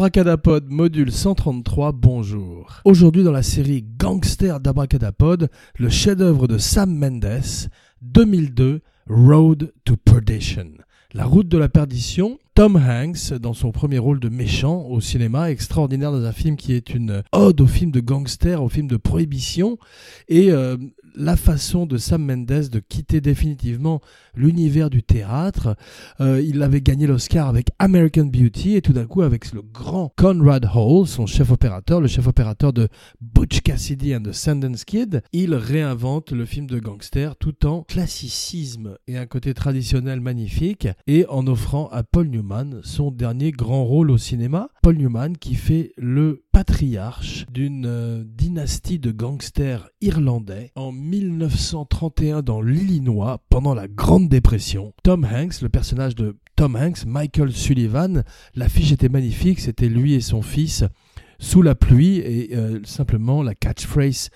Abracadapod module 133, bonjour. Aujourd'hui dans la série Gangster d'Abracadapod, le chef-d'œuvre de Sam Mendes, 2002, Road to Perdition. La route de la perdition, Tom Hanks, dans son premier rôle de méchant au cinéma, extraordinaire dans un film qui est une ode au film de gangster, au film de prohibition, et euh, la façon de Sam Mendes de quitter définitivement l'univers du théâtre. Euh, il avait gagné l'Oscar avec American Beauty et tout d'un coup avec le grand Conrad Hall, son chef opérateur, le chef opérateur de Butch Cassidy and the Sundance Kid, il réinvente le film de gangster tout en classicisme et un côté traditionnel magnifique et en offrant à Paul Newman son dernier grand rôle au cinéma. Paul Newman qui fait le patriarche d'une euh, dynastie de gangsters irlandais en 1931 dans l'Illinois pendant la Grande Dépression. Tom Hanks, le personnage de Tom Hanks, Michael Sullivan, l'affiche était magnifique, c'était lui et son fils sous la pluie et euh, simplement la catchphrase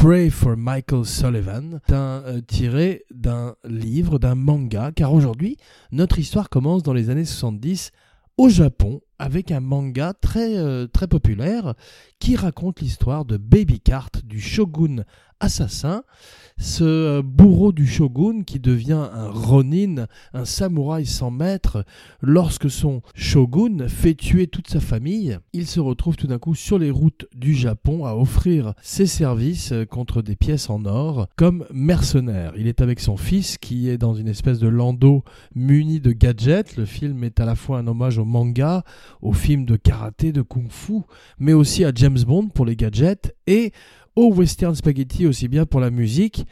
Pray for Michael Sullivan, euh, tiré d'un livre, d'un manga, car aujourd'hui, notre histoire commence dans les années 70 au Japon avec un manga très, euh, très populaire qui raconte l'histoire de Baby Cart, du shogun assassin, ce euh, bourreau du shogun qui devient un ronin, un samouraï sans maître, lorsque son shogun fait tuer toute sa famille, il se retrouve tout d'un coup sur les routes du Japon à offrir ses services contre des pièces en or comme mercenaire. Il est avec son fils qui est dans une espèce de landau muni de gadgets. Le film est à la fois un hommage au manga, au film de karaté, de kung-fu, mais aussi à James Bond pour les gadgets et au western spaghetti aussi bien pour la musique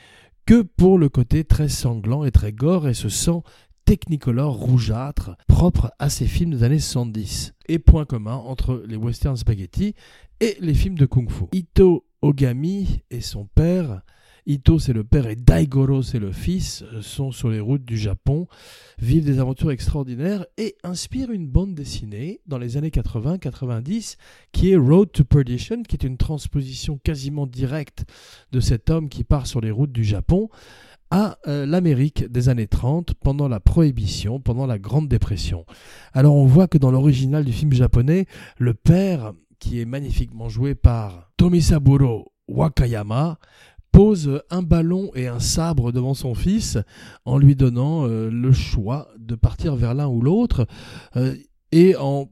que pour le côté très sanglant et très gore et ce sang technicolor rougeâtre propre à ces films des années 70. Et point commun entre les western spaghetti et les films de kung-fu. Ito Ogami et son père Ito, c'est le père, et Daigoro, c'est le fils, euh, sont sur les routes du Japon, vivent des aventures extraordinaires et inspirent une bande dessinée dans les années 80-90 qui est Road to Perdition, qui est une transposition quasiment directe de cet homme qui part sur les routes du Japon à euh, l'Amérique des années 30 pendant la prohibition, pendant la Grande Dépression. Alors on voit que dans l'original du film japonais, le père, qui est magnifiquement joué par Tomisaburo Wakayama, pose un ballon et un sabre devant son fils en lui donnant euh, le choix de partir vers l'un ou l'autre euh, et en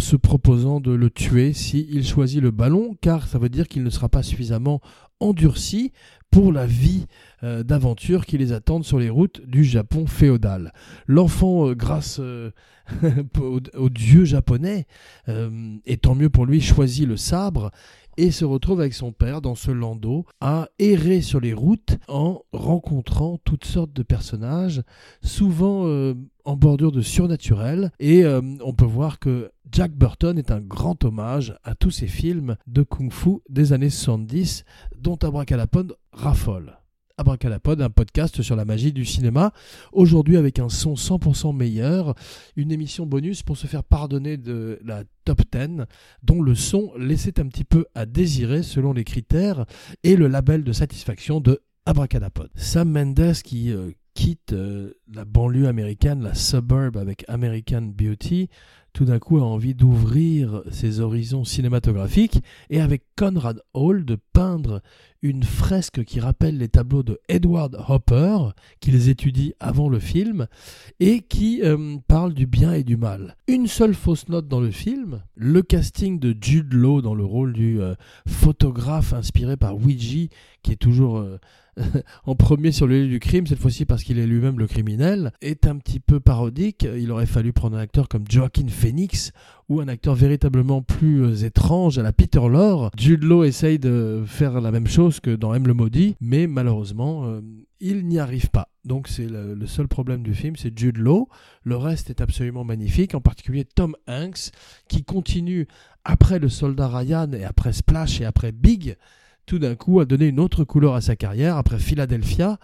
se proposant de le tuer s'il choisit le ballon car ça veut dire qu'il ne sera pas suffisamment endurci pour la vie euh, d'aventure qui les attendent sur les routes du Japon féodal. L'enfant, grâce au, au, dieu japonais, et tant mieux pour lui, choisit le sabre et se retrouve avec son père dans ce landau à errer sur les routes en rencontrant toutes sortes de personnages, souvent euh, en bordure de surnaturel. Et euh, on peut voir que Jack Burton est un grand hommage à tous ces films de kung-fu des années 70 dont Abracadapod raffole. Abracadapod, un podcast sur la magie du cinéma. Aujourd'hui avec un son 100% meilleur, une émission bonus pour se faire pardonner de la top 10, dont le son laissait un petit peu à désirer selon les critères et le label de satisfaction de Abracadapod. Sam Mendes qui euh, quitte euh, la banlieue américaine, la suburb avec American Beauty, tout d'un coup a envie d'ouvrir ses horizons cinématographiques et avec Conrad Hall de peindre une fresque qui rappelle les tableaux de Edward Hopper qu'ils étudient avant le film et qui euh, parle du bien et du mal. Une seule fausse note dans le film, le casting de Jude Law dans le rôle du euh, photographe inspiré par Ouija qui est toujours en premier sur le lieu du crime, cette fois-ci parce qu'il est lui-même le criminel, est un petit peu parodique. Il aurait fallu prendre un acteur comme Joaquin Phoenix ou un acteur véritablement plus euh, étrange à la Peter Lorre. Jude Law essaye de faire la même chose que dans M le maudit, mais malheureusement, euh, il n'y arrive pas. Donc c'est le, seul problème du film, c'est Jude Law. Le reste est absolument magnifique, en particulier Tom Hanks, qui continue après le soldat Ryan et après Splash et après Big tout d'un coup a donné une autre couleur à sa carrière après Philadelphia,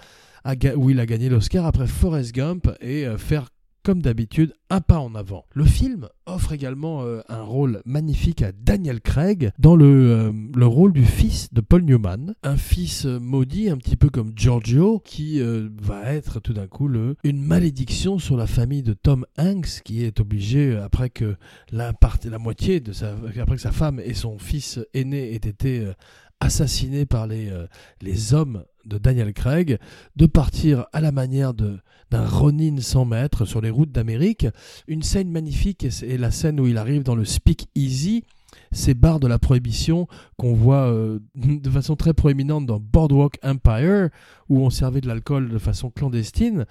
où il a gagné l'Oscar, après Forrest Gump et euh, faire comme d'habitude, un pas en avant. Le film offre également euh, un rôle magnifique à Daniel Craig dans le, euh, le, rôle du fils de Paul Newman, un fils maudit, un petit peu comme Giorgio, qui va être tout d'un coup une malédiction sur la famille de Tom Hanks, qui est obligé, après que la moitié de sa, après que sa femme et son fils aîné aient été assassiné par les, euh, les hommes de Daniel Craig, de partir à la manière de d'un Ronin sans maître sur les routes d'Amérique. Une scène magnifique est la scène où il arrive dans le Speak Easy, ces bars de la prohibition qu'on voit euh, de façon très proéminente dans Boardwalk Empire, où on servait de l'alcool de façon clandestine,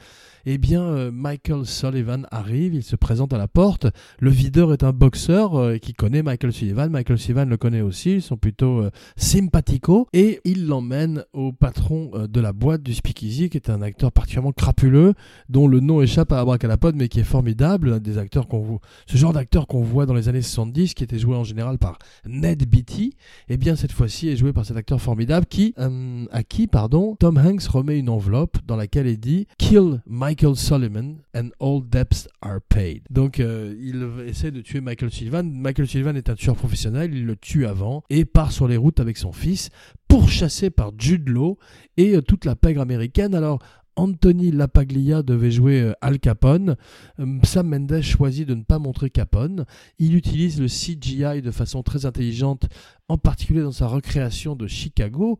eh bien euh, Michael Sullivan arrive, il se présente à la porte. Le videur est un boxeur euh, qui connaît Michael Sullivan. Michael Sullivan le connaît aussi, ils sont plutôt sympathico. Et il l'emmène au patron de la boîte du Speakeasy, qui est un acteur particulièrement crapuleux, dont le nom échappe à Abracadapod, mais qui est formidable. Des acteurs qu'on voit, ce genre d'acteur qu'on voit dans les années 70, qui était joué en général par Ned Beatty, eh bien cette fois-ci est joué par cet acteur formidable qui, euh, à qui, pardon, Tom Hanks remet une enveloppe dans laquelle il dit Kill Michael Sullivan and all debts are paid. Donc euh, il essaie de tuer Michael Sullivan. Michael Sullivan est un tueur professionnel, il le tue avant et part sur les routes avec son fils pourchassé par Jude Law et euh, toute la pègre américaine. Alors Anthony Lapaglia devait jouer euh, Al Capone. Euh, Sam Mendes choisit de ne pas montrer Capone. Il utilise le CGI de façon très intelligente, en particulier dans sa recréation de Chicago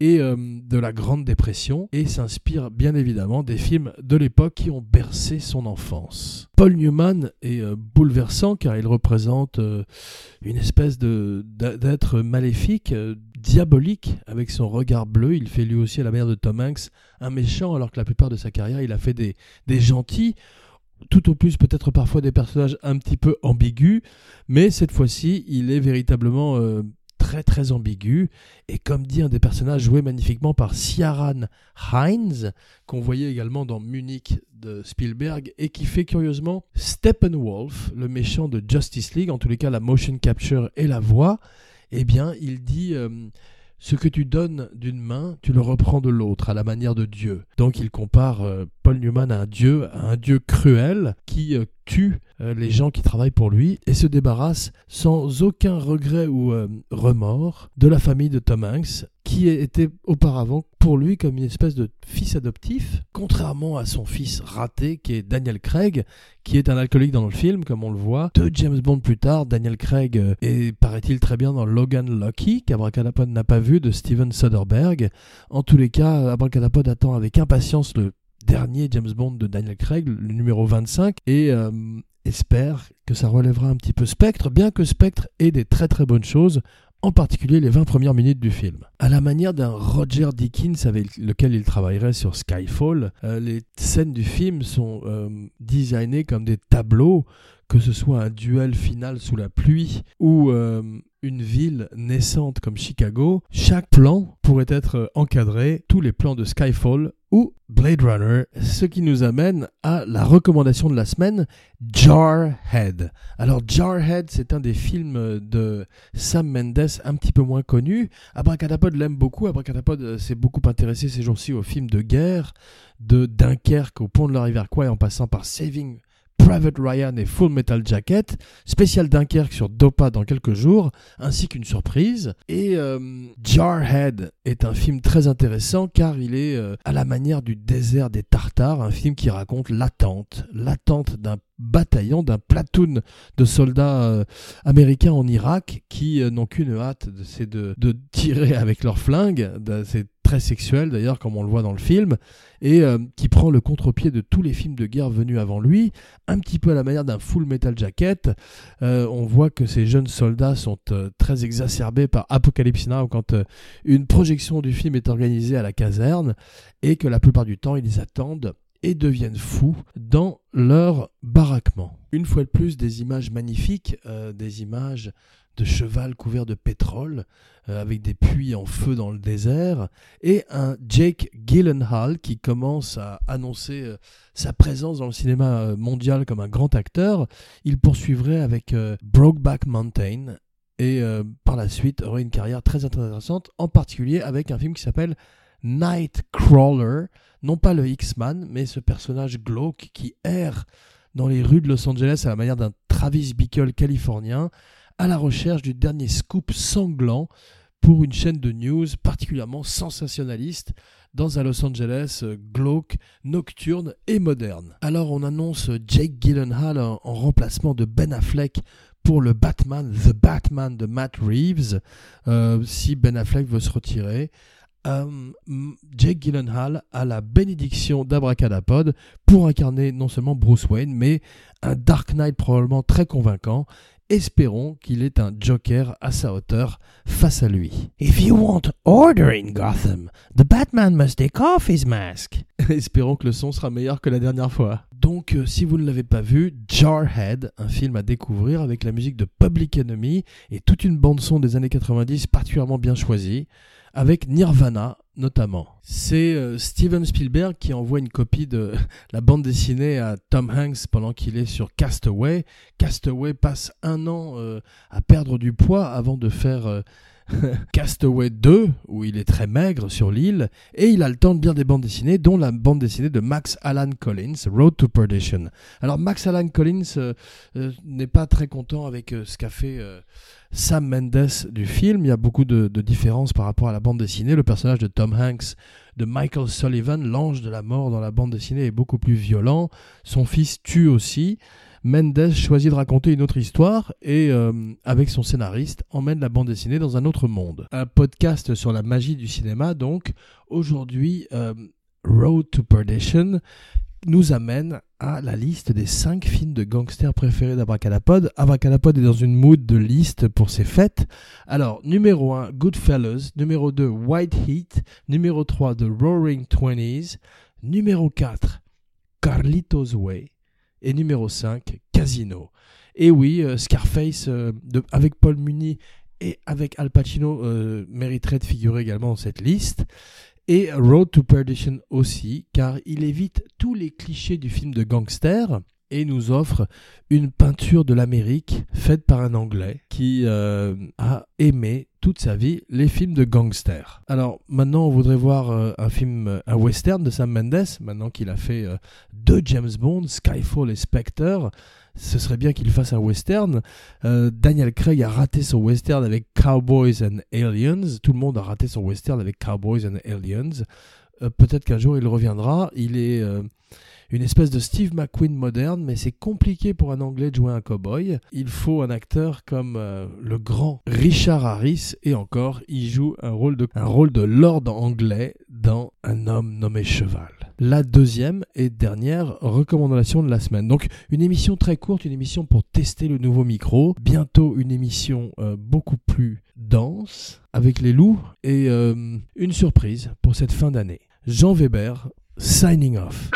et euh, de la Grande Dépression, et s'inspire bien évidemment des films de l'époque qui ont bercé son enfance. Paul Newman est bouleversant car il représente une espèce d'être maléfique, diabolique avec son regard bleu. Il fait lui aussi à la manière de Tom Hanks un méchant alors que la plupart de sa carrière il a fait des, des gentils. Tout au plus peut-être parfois des personnages un petit peu ambigus, mais cette fois-ci il est véritablement euh, très très ambigu et comme dit un des personnages joué magnifiquement par Ciaran Hines qu'on voyait également dans Munich de Spielberg et qui fait curieusement Steppenwolf, le méchant de Justice League, en tous les cas la motion capture et la voix, eh bien, il dit euh, ce que tu donnes d'une main, tu le reprends de l'autre, à la manière de Dieu. Donc il compare euh, Paul Newman à un Dieu, à un Dieu cruel qui euh, tue les gens qui travaillent pour lui et se débarrasse sans aucun regret ou remords de la famille de Tom Hanks qui était auparavant pour lui comme une espèce de fils adoptif, contrairement à son fils raté qui est Daniel Craig, qui est un alcoolique dans le film, comme on le voit. Deux James Bond plus tard, Daniel Craig euh, est, paraît-il, très bien dans Logan Lucky, qu'Abracadapod n'a pas vu, de Steven Soderbergh. En tous les cas, Abracadapod attend avec impatience le dernier James Bond de Daniel Craig, le numéro 25, et euh, espère que ça relèvera un petit peu Spectre, bien que Spectre ait des très très bonnes choses en particulier les 20 premières minutes du film. À la manière d'un Roger Dickens avec lequel il travaillerait sur Skyfall, euh, les scènes du film sont euh, designées comme des tableaux, que ce soit un duel final sous la pluie ou euh, une ville naissante comme Chicago, chaque plan pourrait être encadré, tous les plans de Skyfall ou Blade Runner, ce qui nous amène à la recommandation de la semaine, Jarhead. Alors Jarhead, c'est un des films de Sam Mendes un petit peu moins connu. Abracadapod l'aime beaucoup, Abracadapod s'est beaucoup intéressé ces jours-ci aux films de guerre, de Dunkerque au pont de la rivière Kwai en passant par Saving Private Ryan et Full Metal Jacket, spécial Dunkerque sur Dopa dans quelques jours, ainsi qu'une surprise. Et euh, Jarhead est un film très intéressant car il est euh, à la manière du désert des Tartares, un film qui raconte l'attente, l'attente d'un bataillon, d'un platoon de soldats euh, américains en Irak qui n'ont qu'une hâte, c'est de, de, tirer avec leurs flingues. C'est très sexuel d'ailleurs, comme on le voit dans le film, et euh, qui prend le contre-pied de tous les films de guerre venus avant lui, un petit peu à la manière d'un full metal jacket. Euh, on voit que ces jeunes soldats sont euh, très exacerbés par Apocalypse Now quand une projection du film est organisée à la caserne, et que la plupart du temps ils attendent et deviennent fous dans leur baraquement. Une fois de plus, des images magnifiques, des images de cheval couvert de pétrole, euh, avec des puits en feu dans le désert, et un Jake Gyllenhaal qui commence à annoncer euh, sa présence dans le cinéma euh, mondial comme un grand acteur. Il poursuivrait avec Brokeback Mountain, et par la suite aurait une carrière très intéressante, en particulier avec un film qui s'appelle Nightcrawler, non pas le X-Man, mais ce personnage glauque qui erre dans les rues de Los Angeles à la manière d'un Travis Bickle californien, à la recherche du dernier scoop sanglant pour une chaîne de news particulièrement sensationnaliste dans un Los Angeles euh, glauque, nocturne et moderne. Alors on annonce Jake Gyllenhaal en, remplacement de Ben Affleck pour le Batman, The Batman de Matt Reeves, euh, si Ben Affleck veut se retirer. Euh, Jake Gyllenhaal a la bénédiction d'Abracadapod pour incarner non seulement Bruce Wayne, mais un Dark Knight probablement très convaincant Espérons qu'il ait un Joker à sa hauteur face à lui. If you want order in Gotham, the Batman must take off his mask. Espérons que le son sera meilleur que la dernière fois. Donc, euh, si vous ne l'avez pas vu, Jarhead, un film à découvrir avec la musique de Public Enemy et toute une bande-son des années 90 particulièrement bien choisie avec Nirvana notamment. C'est euh, Steven Spielberg qui envoie une copie de la bande dessinée à Tom Hanks pendant qu'il est sur Castaway. Castaway passe un an euh, à perdre du poids avant de faire euh, Castaway 2, où il est très maigre sur l'île, et il a le temps de lire des bandes dessinées, dont la bande dessinée de Max Alan Collins, Road to Perdition. Alors Max Alan Collins euh, euh, n'est pas très content avec euh, ce qu'a fait Sam Mendes du film. Il y a beaucoup de, de différences par rapport à la bande dessinée. Le personnage de Tom Hanks de Michael Sullivan, l'ange de la mort dans la bande dessinée, est beaucoup plus violent. Son fils tue aussi. Mendes choisit de raconter une autre histoire et, euh, avec son scénariste, emmène la bande dessinée dans un autre monde. Un podcast sur la magie du cinéma, donc. Aujourd'hui, euh, Road to Perdition nous amène à la liste des 5 films de gangsters préférés d'Abracadapod. Abracadapod est dans une mood de liste pour ses fêtes. Alors, numéro 1, Goodfellas. Numéro 2, White Heat. Numéro 3, The Roaring Twenties. Numéro 4, Carlitos Way et numéro 5, Casino. Et oui, euh, Scarface euh, avec Paul Muni et avec Al Pacino euh, mériterait de figurer également dans cette liste. Et Road to Perdition aussi, car il évite tous les clichés du film de gangster et nous offre une peinture de l'Amérique faite par un Anglais qui a aimé toute sa vie les films de gangsters. Alors maintenant on voudrait voir euh, un film, un western de Sam Mendes, maintenant qu'il a fait euh, deux James Bond, Skyfall et Spectre. Ce serait bien qu'il fasse un western. Daniel Craig a raté son western avec Cowboys and Aliens. Tout le monde a raté son western avec Cowboys and Aliens. Peut-être qu'un jour il reviendra. Il est une espèce de Steve McQueen moderne, mais c'est compliqué pour un Anglais de jouer un cowboy. Il faut un acteur comme euh, le grand Richard Harris, et encore, il joue un rôle de, un rôle de lord anglais dans Un homme nommé Cheval. La deuxième et dernière recommandation de la semaine. Donc une émission très courte, une émission pour tester le nouveau micro. Bientôt une émission euh, beaucoup plus dense avec les loups et euh, une surprise pour cette fin d'année. Jean Weber, signing off.